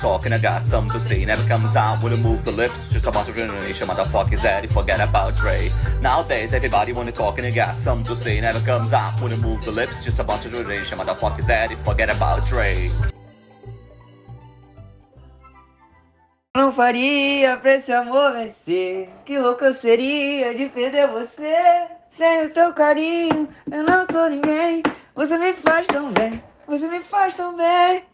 talking, I got something to say. Never comes out when I move the lips. Just a bunch of generation, motherfuckers that forget about Dre. Nowadays, everybody wanna talk and I got something to say. Never comes out when I move the lips. Just a bunch of generation, motherfuckers that forget about Dre. Não faria pra esse amor vencer. Que louco eu seria de perder você. Sem o teu carinho, eu não sou ninguém. Você me faz tão bem, você me faz tão bem.